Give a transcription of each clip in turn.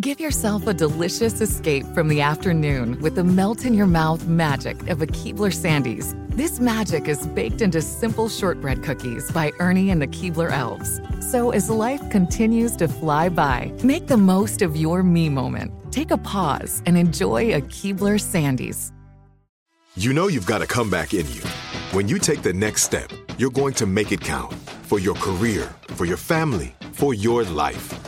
Give yourself a delicious escape from the afternoon with the melt in your mouth magic of a Keebler Sandies. This magic is baked into simple shortbread cookies by Ernie and the Keebler Elves. So as life continues to fly by, make the most of your me moment. Take a pause and enjoy a Keebler Sandies. You know you've got a comeback in you. When you take the next step, you're going to make it count for your career, for your family, for your life.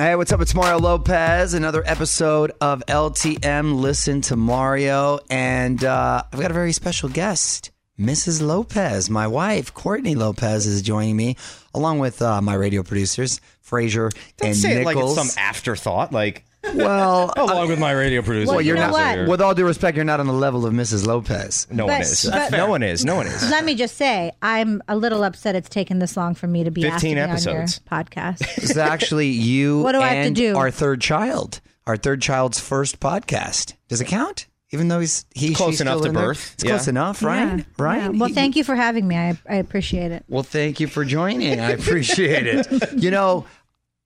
Hey, what's up? It's Mario Lopez. Another episode of LTM Listen to Mario. And uh, I've got a very special guest. Mrs. Lopez, my wife, Courtney Lopez, is joining me, along with uh, my radio producers, Frazier Don't and say it like it's some afterthought. Like, well, along with my radio producer. well, you're you know not. what? With all due respect, you're not on the level of Mrs. Lopez. no one But- is. but- no one is. No one is. Let me just say, I'm a little upset it's taken this long for me to be asked to 15 be on episodes. your podcast. It's actually you What do I have to and do? our third child, our third child's first podcast. Does it count? Even though he's he's close enough to in there? birth. It's Yeah. close enough, right? Yeah, Right. yeah. Well, thank you for having me. I, I appreciate it. Well, thank you for joining. I appreciate it. You know,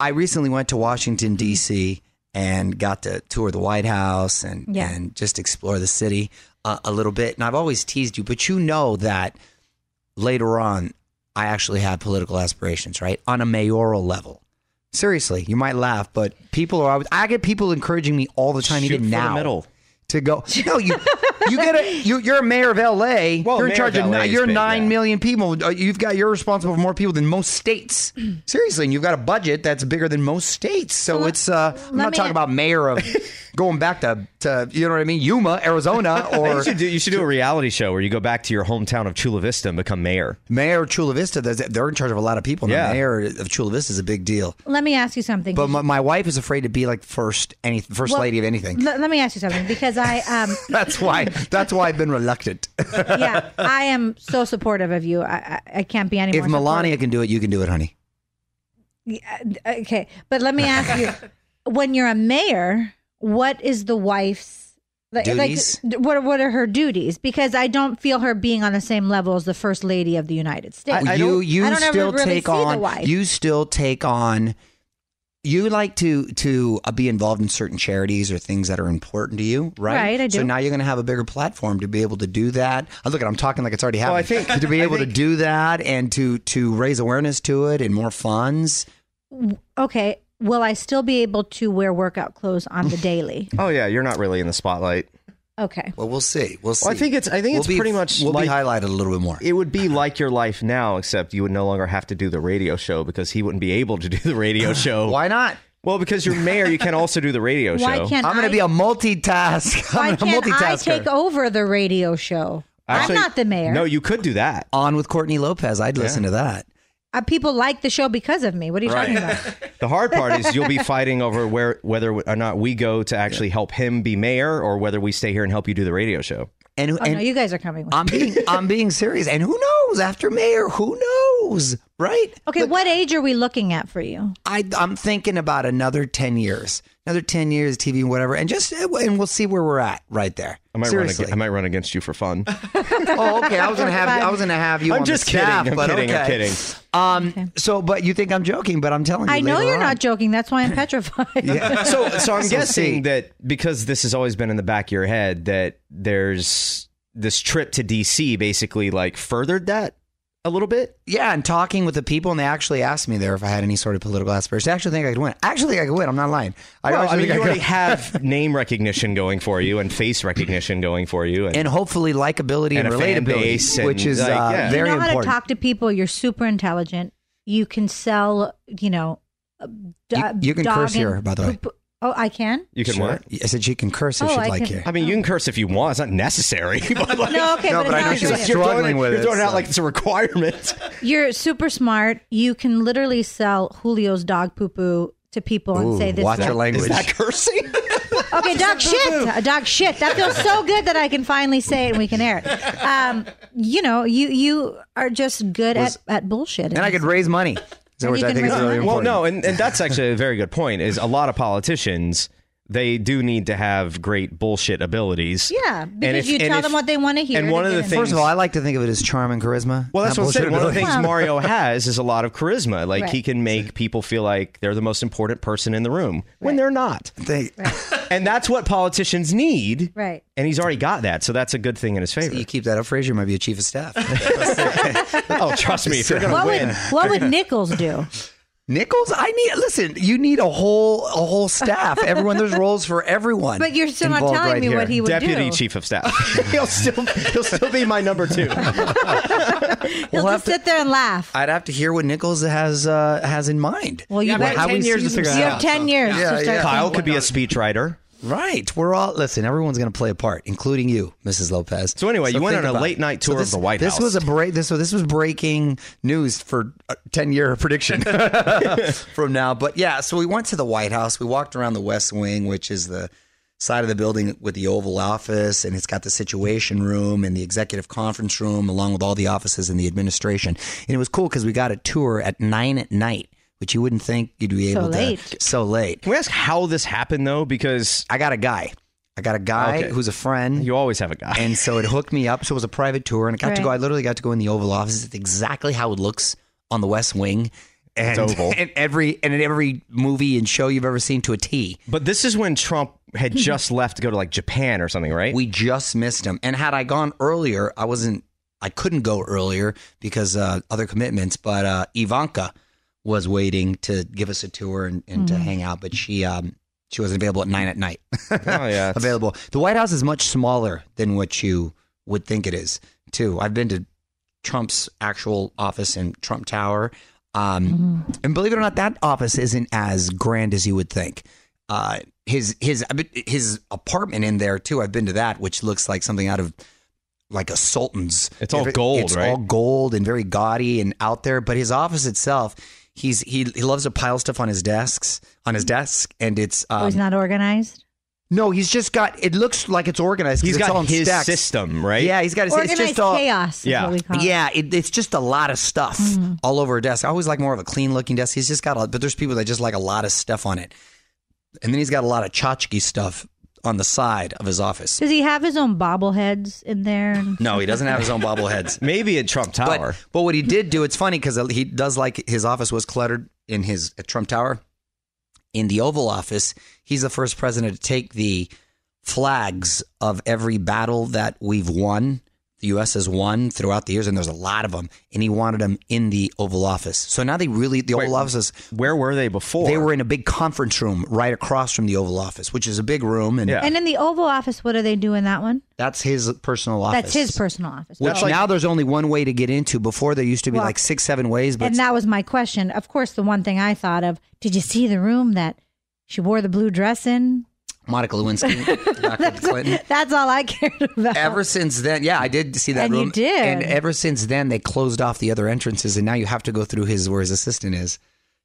I recently went to Washington D.C. and got to tour the White House and Yeah. and just explore the city uh, a little bit. And I've always teased you, but you know that later on, I actually have political aspirations, right, on a mayoral level. Seriously, you might laugh, but people are. always I get people encouraging me all the time, Shoot even for the now, middle. To go. No, you you get a you, you're a mayor of L.A. Well, you're in charge of of LA you're big, nine yeah. million people. Uh, You've got you're responsible for more people than most states. Seriously, and you've got a budget that's bigger than most states. So it's uh, I'm not me- talking about mayor of going back to to you know what I mean, Yuma, Arizona, you or should do. You should do a reality show where you go back to your hometown of Chula Vista and become mayor. mayor of Chula Vista. They're in charge of a lot of people. Yeah. The mayor of Chula Vista is a big deal. Let me ask you something. But my, my wife is afraid to be like first any first Well, lady of anything. Let, let me ask you something because I um That's why. That's why I've been reluctant. yeah I am so supportive of you. I I, I can't be any if more. Melania can do it, you can do it, honey. supportive. okay, but let me ask you: when you're a mayor, what is the wife's like, Duties? Like, what are, what are her duties? Because I don't feel her being on the same level as the first lady of the United States. you you I don't ever still really take see the on wife. you still take on you like to to uh, be involved in certain charities or things that are important to you, right? Right, I do. So now you're going to have a bigger platform to be able to do that. Uh, look, at I'm talking like it's already Well, I happening. think- to be I able to do that and to to raise awareness to it and more funds. okay, will I still be able to wear workout clothes on the daily? Oh yeah, you're not really in the spotlight. Okay. Well, we'll see. We'll see. Well, I think it's. I think We'll it's be- pretty much. we'll like, be highlighted a little bit more. It would be like your life now, except you would no longer have to do the radio show because he wouldn't be able to do the radio show. Why not? Well, because you're mayor, you can also do the radio Why show. can't I'm going to be a multitask. Why I'm a can't I multitasker. take over the radio show? Actually, I'm not the mayor. No, you could do that. on with Courtney Lopez. I'd listen to that. Uh, people like the show because of me. What are you talking about? The hard part is you'll be fighting over where whether or not we go to actually help him be mayor, or whether we stay here and help you do the radio show. And, Oh and no, you guys are coming. With I'm me. being I'm being serious. And who knows? After mayor, who knows? Right? Okay, what age are we looking at for you? I I'm thinking about another ten years, another ten years, TV, whatever, and just and we'll see where we're at right there. I might Seriously. run. ag- I might run against you for fun. oh, okay. I was gonna have you, I was gonna have you. I'm on just the kidding. staff, I'm but kidding. I'm kidding. Um. So, but you think I'm joking? But I'm telling you. I know you're on. not joking. That's why I'm petrified. So, so I'm So guessing see. that because this has always been in the back of your head that there's this trip to DC basically like furthered that a little bit. Yeah, and talking with the people, and they actually asked me there if I had any sort of political aspirations. I actually think I could win. I actually think I could win. I'm not lying. I Well, I mean, you I already have name recognition going for you and face recognition going for you, and, and hopefully likability and, And a fan relatability, base and, which is like, uh, yeah. very you know how important. to talk to people. You're super intelligent. You can sell. You know. uh, You- you can dog curse and here, by the way. poop- Oh, I can. you can Sure. what? I said she can curse if Oh, she'd I like can- here. I mean, you can curse if you want. It's not necessary. but like, No, okay, No, but, but I know it's she not was good. you're throwing struggling it- with You're it, throwing it out so- like it's a requirement. You're super smart. You can literally sell Julio's dog poo poo to people and Ooh, say this. watch is your what- language. Is that cursing? Okay, dog shit. A dog shit. That feels so good that I can finally say it and we can air it. Um, you know, you you are just good Was- at, at bullshit. and I could raise money, so And which I think is really money. well, no, and, and that's actually a very good point. Is a lot of politicians they do need to have great bullshit abilities. Yeah, because if- you tell if- them what they want to hear. and one of the things- First of all, I like to think of it as charm and charisma. Well, that's what I'm saying. bullshit One of the ability. things Mario has is a lot of charisma. Like he can make people feel like they're the most important person in the room when they're not. They- And that's what politicians need. Right. And he's already got that, so that's a good thing in his favor. you keep that up, Frazier might be a chief of staff. oh, trust me, if you're gonna What win, would what would Nichols do? Nichols, I need listen. You need a whole a whole staff. Everyone, there's roles for everyone. But you're still not telling right me here. what he would deputy do. chief of staff, he'll still he'll still be my number two. He'll We'll have just sit there and laugh. I'd have to hear what Nichols has uh, has in mind. Well, you Yeah, bet. but 10 years to sees figure you have ten years Yeah, to start. yeah. Kyle could be a speechwriter. Right. We're all listen. Everyone's going to play a part, including you, Mrs. Lopez. So anyway, you went on a late night So tour of the White This House. was a break. This so this was breaking news for a ten year prediction from now. But yeah, so we went to the White House. We walked around the West Wing, which is the side of the building with the Oval Office, and it's got the Situation Room and the Executive Conference Room, along with all the offices in the administration. And it was cool because we got a tour at nine at night, which you wouldn't think you'd be So able late. to. So late. Can we ask how this happened though? Because I got a guy. I got a guy Okay. who's a friend. you always have a guy. And so it hooked me up. So it was a private tour, and I got to go. I literally got to go in the Oval Office. It's exactly how it looks on the West Wing, and It's oval. and every and in every movie and show you've ever seen to a T. But this is when Trump had just left to go to like Japan or something, right? We just missed him. And had I gone earlier, I wasn't. I couldn't go earlier because uh, other commitments. But uh, Ivanka was waiting to give us a tour and, and to hang out, but she um, she wasn't available at nine at night. oh yeah, it's- available. The White House is much smaller than what you would think it is. Too. I've been to Trump's actual office in Trump Tower, um, and believe it or not, that office isn't as grand as you would think. Uh, his his his apartment in there too. I've been to that, which looks like something out of like a sultan's. It's all gold, It's right? all gold and very gaudy and out there. But his office itself. He's he he loves to pile stuff on his desks on his desk, and it's um, Oh, he's not organized. no, he's just got. It looks like it's organized. he's it's all got in his stacks. system, right? Yeah, he's got his. It's just all, chaos is Yeah. what we call it. Yeah, it, it's just a lot of stuff Mm-hmm. all over a desk. I always like more of a clean looking desk. He's just got, a, but there's people that just like a lot of stuff on it, and then he's got a lot of tchotchke stuff on the side of his office. Does he have his own bobbleheads in there? No, he doesn't have his own bobbleheads. Maybe at Trump Tower. But, but what he did do, it's funny because he does like his office was cluttered in his at Trump Tower. In the Oval Office, he's the first president to take the flags of every battle that we've won, the U.S. has won throughout the years, and there's a lot of them, and he wanted them in the Oval Office. So now they really, the Oval Office is, Where were they before? they were in a big conference room right across from the Oval Office, which is a big room, and Yeah. And in the Oval Office, what do they do in that one? that's his personal office. That's his personal office. Which like- now there's only one way to get into. Before there used to be Well, like six, seven ways, but and that was my question. Of course, the one thing I thought of: Did you see the room that she wore the blue dress in? Monica Lewinsky, Dr. Clinton. That's all I cared about. Ever since then, yeah, I did see that And you did. And ever since then, they closed off the other entrances, and now you have to go through his where his assistant is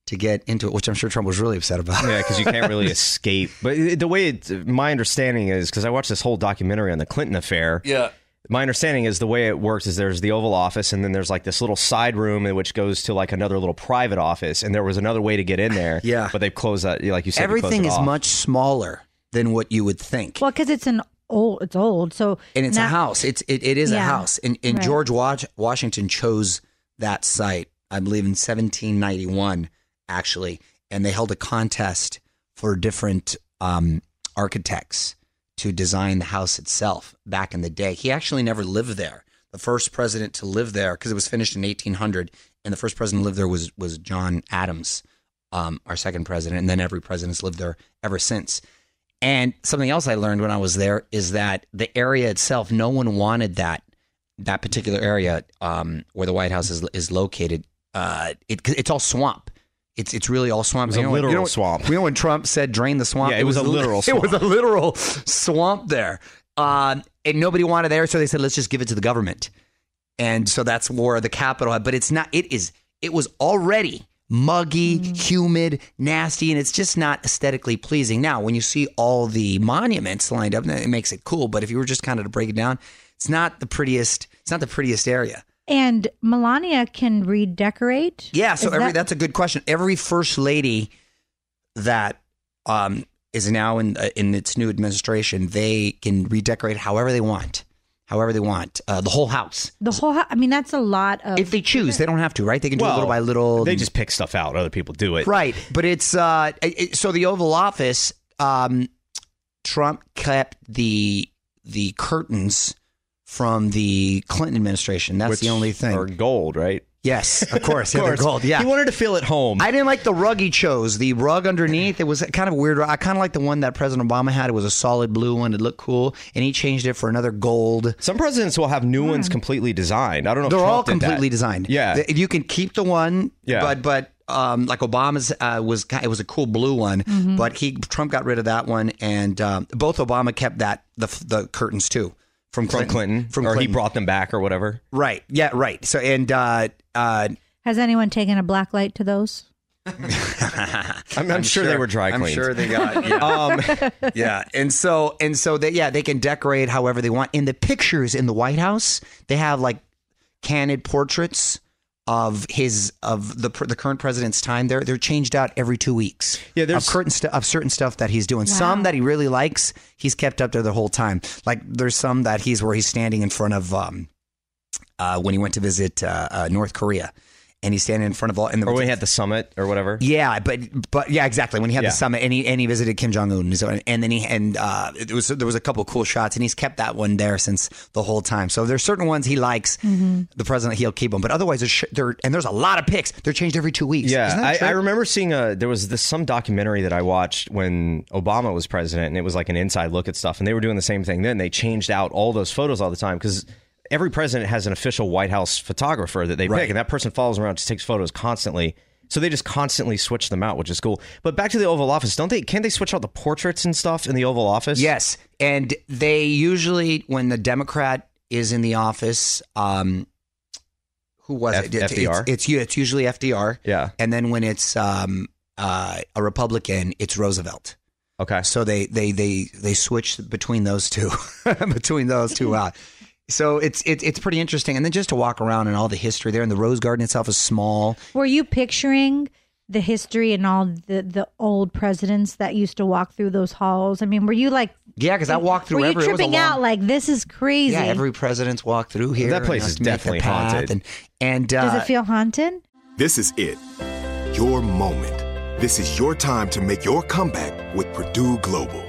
to get into it, which I'm sure Trump was really upset about. Yeah, because you can't really escape. But the way it, my understanding is, because I watched this whole documentary on the Clinton affair. Yeah. My understanding is the way it works is there's the Oval Office, and then there's like this little side room which goes to like another little private office, and there was another way to get in there. Yeah. but they've closed that. Like you said, Everything it is off. much smaller than what you would think. well, because it's an old, it's old. So and it's now- a house. It's it, it is a house. And, and Right. George Washington chose that site, I believe, in 1791, actually, and they held a contest for different um, architects to design the house itself back in the day. He actually never lived there. The first president to live there, because it was finished in 1800, and the first president to live there was was John Adams, um, our second president, and then every president's lived there ever since. And something else I learned when I was there is that the area itself, no one wanted that that particular area um, where the White House is is located. Uh, it, it's all swamp. It's it's really all swamp. It was a know when- you literal know swamp. You know when Trump said drain the swamp? Yeah, it was a literal It was swamp. a literal swamp there, um, and nobody wanted there, so they said let's just give it to the government. And so that's where the capital. But it's not. It is. It was already muggy, humid, nasty, and it's just not aesthetically pleasing. Now, when you see all the monuments lined up, it makes it cool. But if you were just kind of to break it down, it's not the prettiest. It's not the prettiest area. And Melania can redecorate. Yeah, so Is every that- that's a good question. Every first lady that um, is now in uh, in its new administration, they can redecorate however they want, however they want, uh, the whole house the whole. hou- I mean, that's a lot of. if they choose. They don't have to, right? They can do it Well, little by little. They just pick stuff out. Other people do it. right, but it's uh, it- it- so the Oval Office. Um, Trump kept the the curtains from the Clinton administration. That's Which the only thing. Are gold, right? Yes, of course. yeah, Of they're course. gold. Yeah, He wanted to feel at home. I didn't like the rug he chose. The rug underneath, it was kind of weird. I kind of like the one that President Obama had. It was a solid blue one. It looked cool, and he changed it for another gold. Some presidents will have new ones completely designed. I don't know. They're Trump all did that. completely designed. Yeah. Th- you can keep the one. Yeah. but but um, like Obama's uh, was it was a cool blue one, but he Trump got rid of that one, and um, both Obama kept that the the curtains too from from Clinton. Clinton, From or Clinton. he brought them back or whatever. right. Yeah, right. So and uh, uh, Has anyone taken a black light to those? I'm, I'm, sure, they were dry I'm cleaned. sure they got. Yeah. Um, yeah, and so and so they yeah they can decorate however they want. In the pictures in the White House, they have like candid portraits of his of the the current president's time. They're they're changed out every two weeks. Yeah, there's- of certain stu- of certain stuff that he's doing. Some that he really likes, he's kept up there the whole time. Like there's some that he's where he's standing in front of um uh when he went to visit uh, uh North Korea, and he's standing in front of all and the, or when he had the summit or whatever. yeah, but but yeah, exactly. When he had Yeah. the summit and he and he visited Kim Jong Un, and then he and uh, it was there was a couple cool shots, and he's kept that one there since the whole time. So there's certain ones he likes. The president he'll keep them, but otherwise there's sh- there and there's a lot of picks. They're changed every two weeks. Yeah, Isn't that I, true? I remember seeing a there was this some documentary that I watched when Obama was president, and it was like an inside look at stuff, and they were doing the same thing. Then they changed out all those photos all the time because every president has an official White House photographer that they Right. pick, and that person follows around, just takes photos constantly. So they just constantly switch them out, which is cool. But back to the Oval Office, don't they? Can't they switch out the portraits and stuff in the Oval Office? Yes, and they usually when the Democrat is in the office, um, who was F- it? It's- FDR? It's, it's it's usually FDR. Yeah. and then when it's um, uh, a Republican, it's Roosevelt. Okay. So they they they they switch between those two, between those two out. So it's it's it's pretty interesting, and then just to walk around and all the history there, and the Rose Garden itself is small. Were you picturing the history and all the the old presidents that used to walk through those halls? I mean, were you like? Yeah, because I walked through Were you every. it was a tripping long- out like this is crazy? Yeah, every president's walked through here. That place is to make their definitely haunted. And and uh, Does it feel haunted? This is it. Your moment. This is your time to make your comeback with Purdue Global.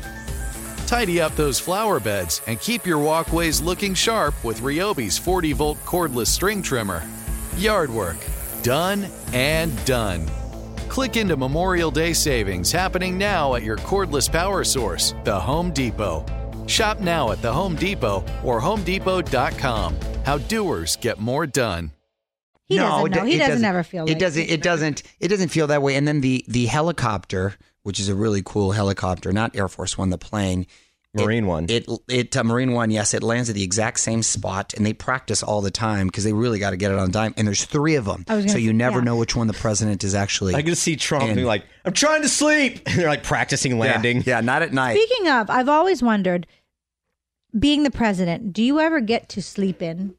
Tidy up those flower beds and keep your walkways looking sharp with Ryobi's 40 volt cordless string trimmer. Yard work, done and done. Click into Memorial Day savings happening now at your cordless power source, the Home Depot. Shop now at the Home Depot or HomeDepot.com. How doers get more done. He doesn't know. do- He it doesn't ever feel like it doesn't. It doesn't. It doesn't feel that way. And then the the helicopter, which is a really cool helicopter, not Air Force One, the plane, Marine it, One. It it uh, Marine One. Yes, it lands at the exact same spot, and they practice all the time because they really got to get it on time. And there's three of them, I was gonna so you say- never yeah. know which one the president is actually. I can see Trump And- being like, "I'm trying to sleep," and they're like practicing Yeah, landing. Yeah, not at night. Speaking of, I've always wondered, being the president, do you ever get to sleep in?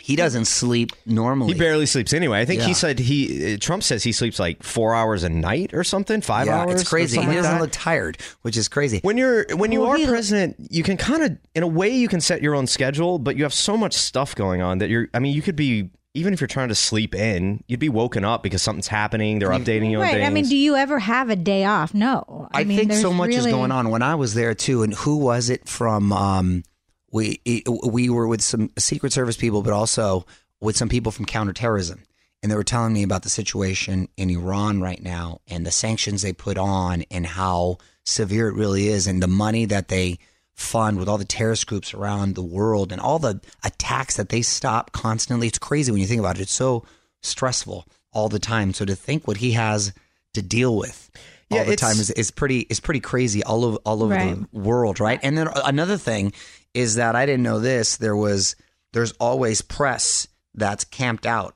He doesn't sleep normally. He barely sleeps anyway. I think Yeah. he said he. uh, Trump says he sleeps like four hours a night or something, five yeah, hours. it's or crazy. He something like doesn't that. look tired, which is crazy. When you're when you Well, are he- president, you can kind of, in a way, you can set your own schedule, but you have so much stuff going on that you're. I mean, you could be even if you're trying to sleep in, you'd be woken up because something's happening. They're updating you on Right. things. I mean, do you ever have a day off? No. I, mean, think so there's much is really- going on. When I was there too, and who was it from? Um, we we were with some Secret Service people, but also with some people from counterterrorism, and they were telling me about the situation in Iran right now and the sanctions they put on and how severe it really is, and the money that they fund with all the terrorist groups around the world and all the attacks that they stop constantly. It's crazy when you think about it. It's so stressful all the time. So to think what he has to deal with all Yeah, the time is, is pretty is pretty crazy all over all over Right. the world, right? And then another thing is that I didn't know this. There was there's always press that's camped out,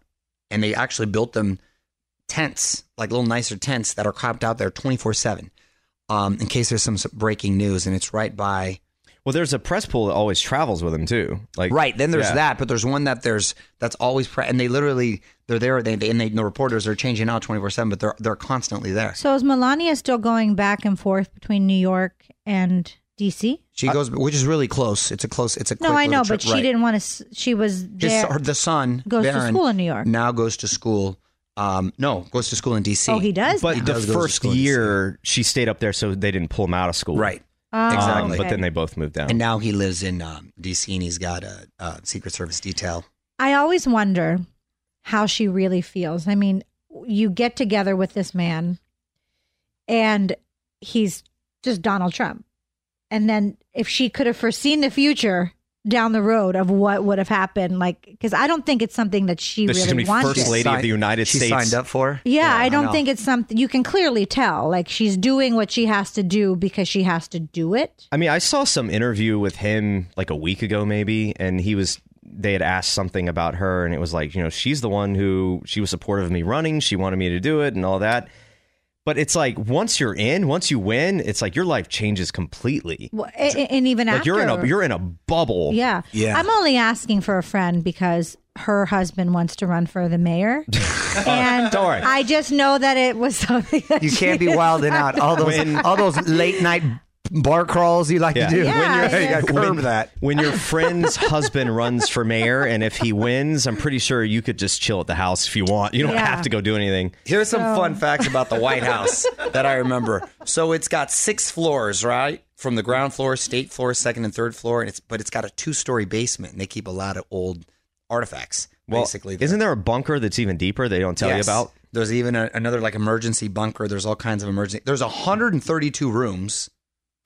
and they actually built them tents, like little nicer tents that are camped out there twenty four seven, um, in case there's some breaking news, and it's right by. well, there's a press pool that always travels with him too. Like Right. Then there's yeah. that, but there's one that there's that's always pre- and they literally they're there. They, they and they, the reporters are changing out twenty four seven, but they're they're constantly there. So is Melania still going back and forth between New York and DC? She goes, which is really close. It's a close. It's a close. No, quick I know, little but trip, she right. didn't want to. She was His, there. her- the son Goes to school in New York. Now goes to school. Um, no, goes to school in DC. oh, he does. But He now? the does first school in DC. year, she stayed up there, so they didn't pull him out of school. right. Oh, exactly. Um, But then they both moved down. And now he lives in um, DC, and he's got a, a Secret Service detail. I always wonder how she really feels. I mean, you get together with this man, and he's just Donald Trump. And then if she could have foreseen the future down the road of what would have happened, like, because I don't think it's something that she That really gonna be wanted. first lady of the United she States. signed up for. Yeah, I don't know. think it's something you can clearly tell. Like she's doing what she has to do because she has to do it. I mean, I saw some interview with him like a week ago, maybe, and he was. They had asked something about her, and it was like, you know, she's the one who she was supportive of me running. She wanted me to do it, and all that. But it's like once you're in, once you win, it's like your life changes completely. Well, a- a- and even Like after you're in a you're in a bubble. Yeah. Yeah. I'm only asking for a friend because her husband wants to run for the mayor. and Don't worry. I just know that it was something that You she can't be wilding out all those When- all those late night bar crawls you like Yeah. to do. Yeah, when you're, yeah. you got to curb when, that. when your friend's husband runs for mayor, and if he wins, I'm pretty sure you could just chill at the house if you want. You don't Yeah. have to go do anything. Here's some So- fun facts about the White House that I remember. So it's got six floors, right? From the ground floor, state floor, second and third floor, and it's but it's got a two story basement, and they keep a lot of old artifacts. Well, basically, isn't there a bunker that's even deeper they don't tell Yes. you about? There's even a, another like emergency bunker. There's all kinds of emergency. There's 132 rooms,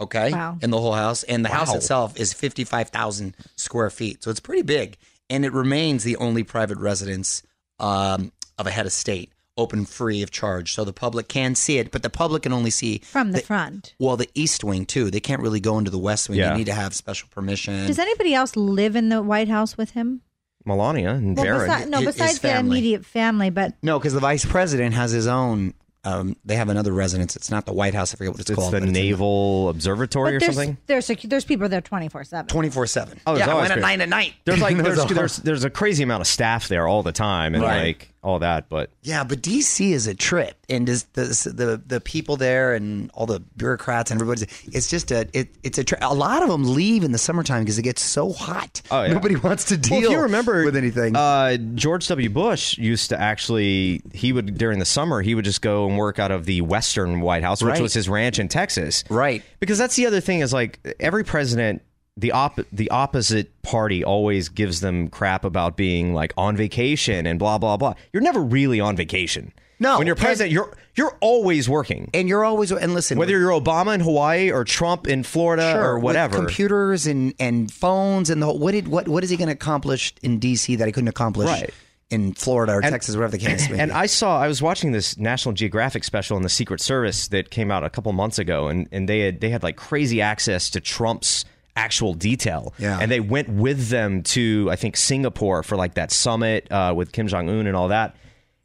okay, Wow. in the whole house, and the house itself is 55,000 square feet, so it's pretty big, and it remains the only private residence um, of a head of state open free of charge, so the public can see it, but the public can only see From the front. Well, the East Wing too. They can't really go into the West Wing. Yeah. You need to have special permission. Does anybody else live in the White House with him? Melania and Well, Jared. besi- no, His- his besides the immediate family, but No, because the vice president has his own. Um, they have another residence. It's not the White House. I forget what it's, called. it's called. the Naval Observatory or but there's, something. There's secu- there's people there twenty four seven. Twenty four seven. Oh, there's yeah, I went at nine at night. There's like It there's, a- there's there's a crazy amount of staff there all the time and Right. like all that, but Yeah, but DC is a trip, and is the the the people there and all the bureaucrats and everybody. It's just a it, it's a tri- a lot of them leave in the summertime because it gets so hot. Oh, yeah. Nobody wants to deal. Well, you remember with anything. uh, George W. Bush used to actually he would during the summer he would just go and work out of the Western White House, which Right. was his ranch in Texas. Right. Because that's the other thing is like every president. The op- the opposite party always gives them crap about being like on vacation and blah blah blah. You're never really on vacation. No, when you're president, you're you're always working. and you're always and listen Whether you're Obama in Hawaii or Trump in Florida Sure, or whatever. computers and and phones and the whole, what did what what is he going to accomplish in DC that he couldn't accomplish Right. in Florida or And- Texas, wherever the case may be. And I saw, I was watching this National Geographic special on the Secret Service that came out a couple months ago, and, and they had they had like crazy access to Trump's actual detail. Yeah. And they went with them to I think Singapore for like that summit uh, with Kim Jong Un and all that.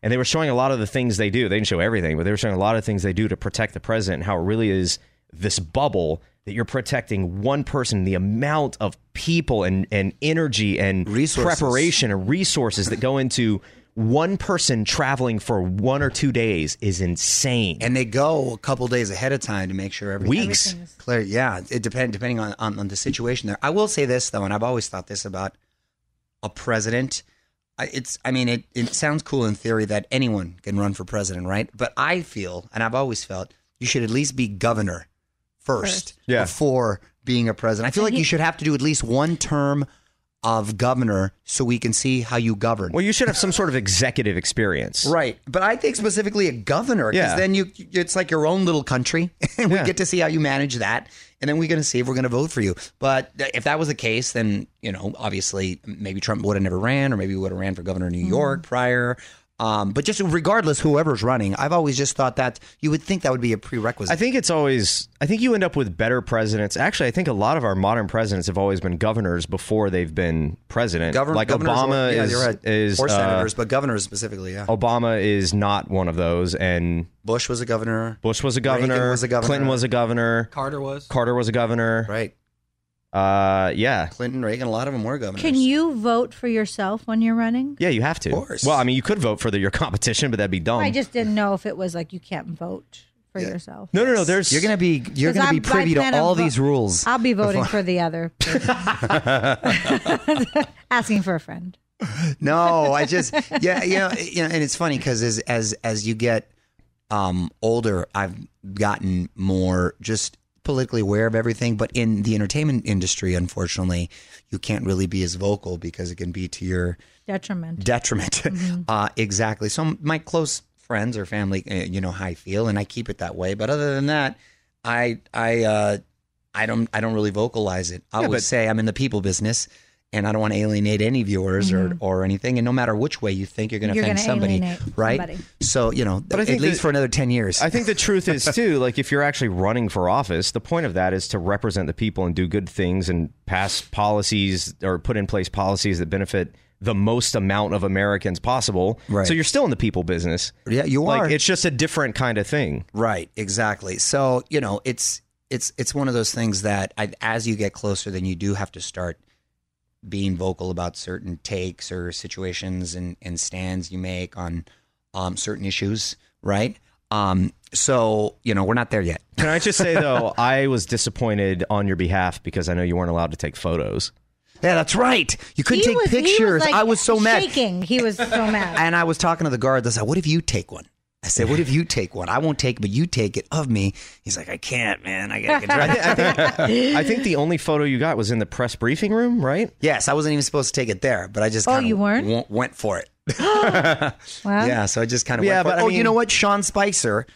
And they were showing a lot of the things they do. They didn't show everything, but they were showing a lot of things they do to protect the president and how it really is this bubble that you're protecting one person, the amount of people and, and energy and Resources. preparation and resources that go into one person traveling for one or two days is insane. and they go a couple days ahead of time to make sure everything Weeks. Everything's- clear. Yeah, it depend depending on, on on the situation there. I will say this though, and I've always thought this about a president. I- It's, I mean, it, it sounds cool in theory that anyone can run for president, right? But I feel, and I've always felt, you should at least be governor first, Yeah. before being a president. I feel like you should have to do at least one term of governor so we can see how you govern. well, you should have some sort of executive experience. Right, but I think specifically a governor because Yeah. then you it's like your own little country, and we Yeah. get to see how you manage that, and then we're going to see if we're going to vote for you. But if that was the case, then you know, obviously, maybe Trump would have never ran, or maybe would have ran for governor of New hmm. York prior. Um, but just regardless, whoever's running, I've always just thought that you would think that would be a prerequisite. I think it's always. I think you end up with better presidents. Actually, I think a lot of our modern presidents have always been governors before they've been president. Govern- like Obama or, yeah, is you're right. is or uh, senators, but governors specifically. Yeah, Obama is not one of those, and Bush was a governor. Bush was a governor. Reagan was a governor. Clinton was a governor. Carter was. Carter was a governor. Right, Uh, yeah. Clinton, Reagan, a lot of them were governors. Can you vote for yourself when you're running? Yeah, you have to. Of course. Well, I mean, you could vote for the, your competition, but that'd be dumb. I just didn't know if it was like you can't vote for yourself. no, no, no. There's You're gonna be you're gonna be I'm- I privy to all vo- these rules. I'll be voting for the other. Asking for a friend. No, I just yeah, you know, you know, and it's funny because as as as you get um, older, I've gotten more just politically aware of everything. But in the entertainment industry, unfortunately, you can't really be as vocal because it can be to your Detriment. detriment. uh, exactly. So my close friends or family, uh, you know how I feel, and I keep it that way. But other than that, I I uh, I don't I don't really vocalize it. I Yeah, would but- say I'm in the people business. And I don't want to alienate any viewers or, mm-hmm. or anything. And no matter which way you think you're going to offend gonna somebody, right? somebody. So you know, But I at least that- for another ten years. I think the truth is too, like if you're actually running for office, the point of that is to represent the people and do good things and pass policies or put in place policies that benefit the most amount of Americans possible. Right. So you're still in the people business. Yeah, you like, are. It's just a different kind of thing. Right, exactly. So you know, it's it's it's one of those things that I, as you get closer, then you do have to start being vocal about certain takes or situations and, and stands you make on um, certain issues, right? Um, so you know, we're not there yet. Can I just say though, I was disappointed on your behalf because I know you weren't allowed to take photos. Yeah, that's right. You couldn't He take was- he was, pictures. like, I was so mad. Shaking. He was so mad. And I was talking to the guards. I said, "What if you take one?" I said, "What if you take one? I won't take, but you take it of me." He's like, "I can't, man. I gotta get I, dressed." thi- I think I think the only photo you got was in the press briefing room, right? yes, I wasn't even supposed to take it there, but I just Oh, you weren't? w- went for it. Well, Yeah, so I just kind of Yeah, went for but it. I oh, you know what? Sean Spicer,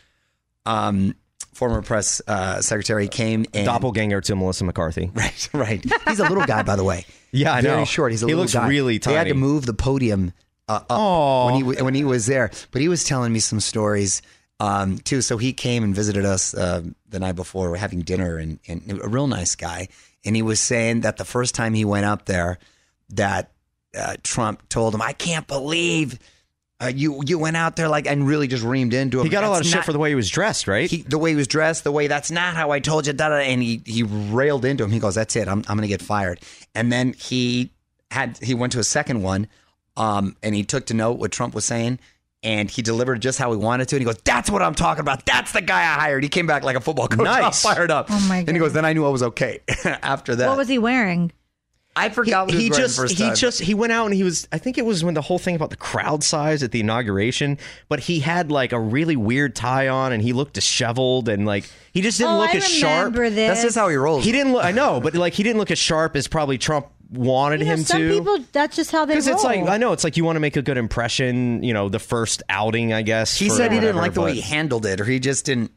um, former press uh, secretary, came and Doppelganger to Melissa McCarthy. Right, right. He's a little guy, by the way. Yeah, I Very know. short. He's a He little looks guy. really They had to move the podium uh, uh, when he when he was there. But he was telling me some stories um, too. So he came and visited us uh, the night before. We're having dinner, and, and a real nice guy. And he was saying that the first time he went up there, that uh, Trump told him, "I can't believe." Uh, you you went out there like and really just reamed into him. He got a lot of That's shit for the way he was dressed, right? he, the way he was dressed, the way that's not how I told you. Da, da, da, and he he railed into him. He goes, "That's it. I'm I'm gonna get fired." And then he had he went to a second one, um, and he took to note what Trump was saying. And he delivered just how he wanted to. And he goes, That's what I'm talking about. That's the guy I hired. He came back like a football coach. all fired up. Oh, my God. And he goes, Then I knew I was okay after that. What was he wearing? I forgot what he, he was just first he time. just he went out and he was I think it was when the whole thing about the crowd size at the inauguration, but he had like a really weird tie on and he looked disheveled and like he just didn't oh, look I as sharp. this. That's just how he rolls. He didn't look I know, but like he didn't look as sharp as probably Trump wanted You know, him some to. people, that's just how they roll. because it's like I know it's like you want to make a good impression, you know, the first outing, I guess. He for said he didn't like the way he handled it, or he just didn't.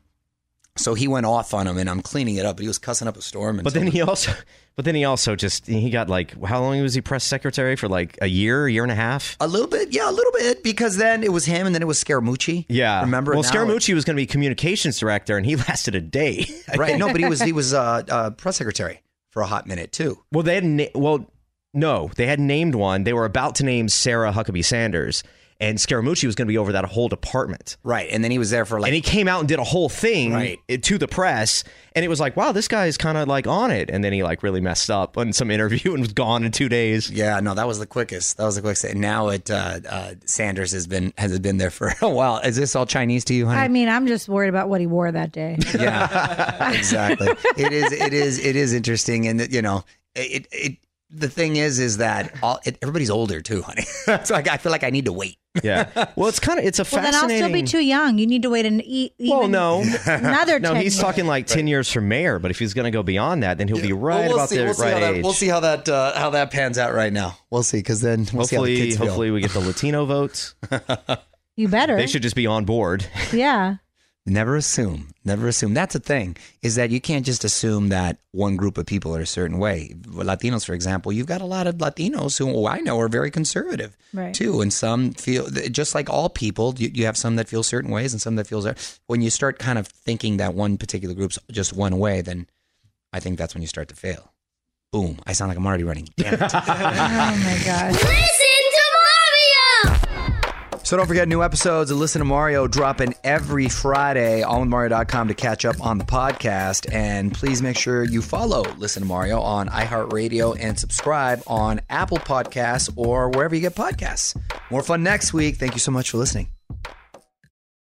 So he went off on him, and I'm cleaning it up. But he was cussing up a storm. But then he also, but then he also just he got like how long was he press secretary for like a year, a year and a half? a little bit, yeah, a little bit, because then it was him, and then it was Scaramucci. Yeah, remember? Well, Now- Scaramucci was going to be communications director, and he lasted a day. right? No, but he was he was uh, uh, press secretary for a hot minute too. Well, they had na- well, no, they had named one. They were about to name Sarah Huckabee Sanders, and Scaramucci was going to be over that whole department. Right, and then he was there for like and he came out and did a whole thing Right. to the press, and it was like, wow, this guy is kind of like on it. And then he like really messed up on some interview and was gone in two days. Yeah, no, that was the quickest. That was the quickest. And now it uh, uh, Sanders has been has been there for a while. Is this all Chinese to you, honey? I mean, I'm just worried about what he wore that day. yeah, exactly. It is. It is. It is interesting, and you know, it. it the thing is, is that all it, everybody's older too, honey. so like, I feel like I need to wait. Yeah. Well, it's kind of it's a Well, then I'll still be too young. You need to wait and eat. Well, no. another. no, 10 he's years. talking like ten years for mayor. But if he's going to go beyond that, then he'll be right Well, we'll about see. the we'll see right how that, age. We'll see how that uh, how that pans out right now. We'll see because then we'll see how the hopefully, feel. hopefully we get the Latino votes. You better. They should just be on board. Yeah. Never assume. Never assume. That's the thing is that you can't just assume that one group of people are a certain way. Latinos, for example, you've got a lot of Latinos who I know are very conservative Right. too, and some feel just like all people. You, you have some that feel certain ways and some that feel. When you start kind of thinking that one particular group's just one way, then I think that's when you start to fail. Boom! I sound like I'm already running. Damn it. Oh my gosh. So don't forget new episodes of Listen to Mario dropping every Friday on Mario.com to catch up on the podcast. And please make sure you follow Listen to Mario on iHeartRadio and subscribe on Apple Podcasts or wherever you get podcasts. More fun next week. Thank you so much for listening.